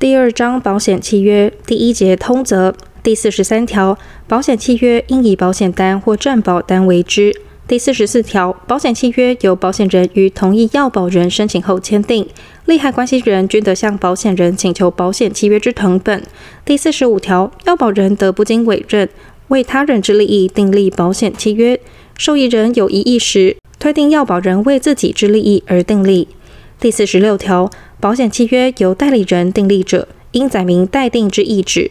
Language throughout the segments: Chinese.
第二章保险契约第一节通则第四十三条，保险契约应以保险单或暂保单为之。第四十四条，保险契约由保险人于同意要保人申请后签订，利害关系人均得向保险人请求保险契约之成本。第四十五条，要保人得不经委任，为他人之利益订立保险契约。受益人有异议时，推定要保人为自己之利益而订立。第四十六条，保险契约由代理人订立者，应载明待定之意志。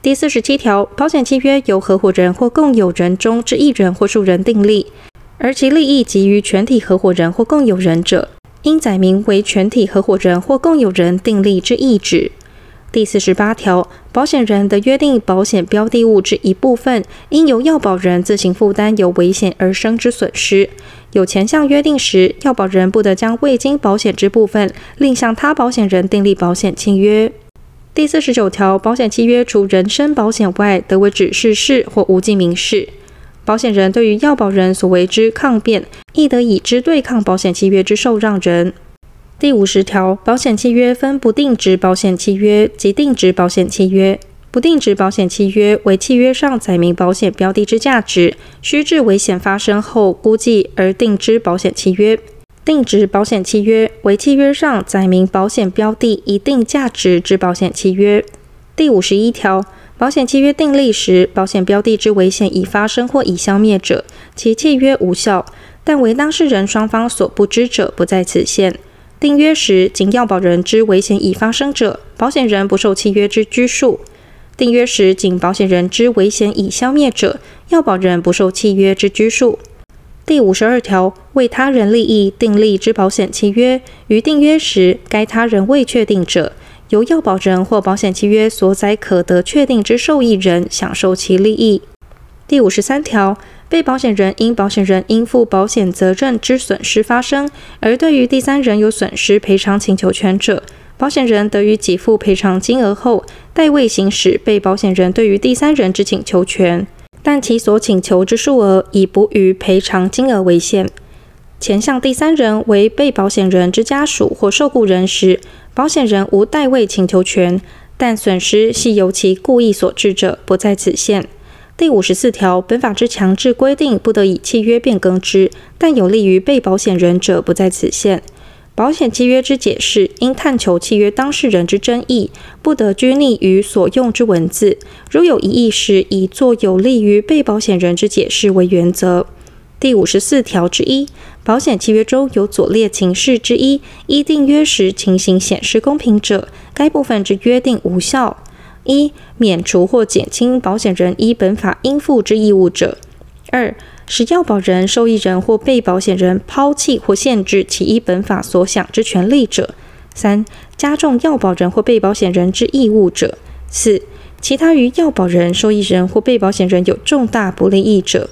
第四十七条，保险契约由合伙人或共有人中之一人或数人订立，而其利益及于全体合伙人或共有人者，应载明为全体合伙人或共有人订立之意志。第四十八条，保险人的约定保险标的物之一部分，应由要保人自行负担由危险而生之损失。有前项约定时，要保人不得将未经保险之部分另向他保险人订立保险契约。第四十九条，保险契约除人身保险外，得为指示式或无记名式。保险人对于要保人所为之抗辩，亦得以之对抗保险契约之受让人。第五十条，保险契约分不定值保险契约及定值保险契约。不定值保险契约为契约上载明保险标的之价值，须至危险发生后估计而定之保险契约。定值保险契约为契约上载明保险标的一定价值之保险契约。第五十一条，保险契约订立时，保险标的之危险已发生或已消灭者，其契约无效；但为当事人双方所不知者，不在此限。订约时，仅要保人之危险已发生者，保险人不受契约之拘束；订约时，仅保险人之危险已消灭者，要保人不受契约之拘束。第五十二条，为他人利益订立之保险契约，于订约时，该他人未确定者，由要保人或保险契约所载可得确定之受益人享受其利益。第五十三条，被保险人因保险人应负保险责任之损失发生，而对于第三人有损失赔偿请求权者，保险人得于给付赔偿金额后，代位行使被保险人对于第三人之请求权。但其所请求之数额以不逾赔偿金额为限。前项第三人为被保险人之家属或受雇人时，保险人无代位请求权，但损失系由其故意所致者，不在此限。第五十四条，本法之强制规定不得以契约变更之，但有利于被保险人者，不在此限。保险契约之解释，应探求契约当事人之真意，不得拘泥于所用之文字。如有异议时，以作有利于被保险人之解释为原则。第五十四条之一，保险契约中有左列情事之一，依订约时情形显示公平者，该部分之约定无效：一、免除或减轻保险人依本法应付之义务者；二、使要保人、受益人或被保险人抛弃或限制其依本法所享之权利者；三、加重要保人或被保险人之义务者；四、其他与要保人、受益人或被保险人有重大不利益者。